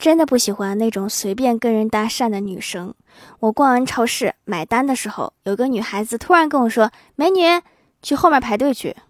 真的不喜欢那种随便跟人搭讪的女生。我逛完超市买单的时候有个女孩子突然跟我说美女去后面排队去。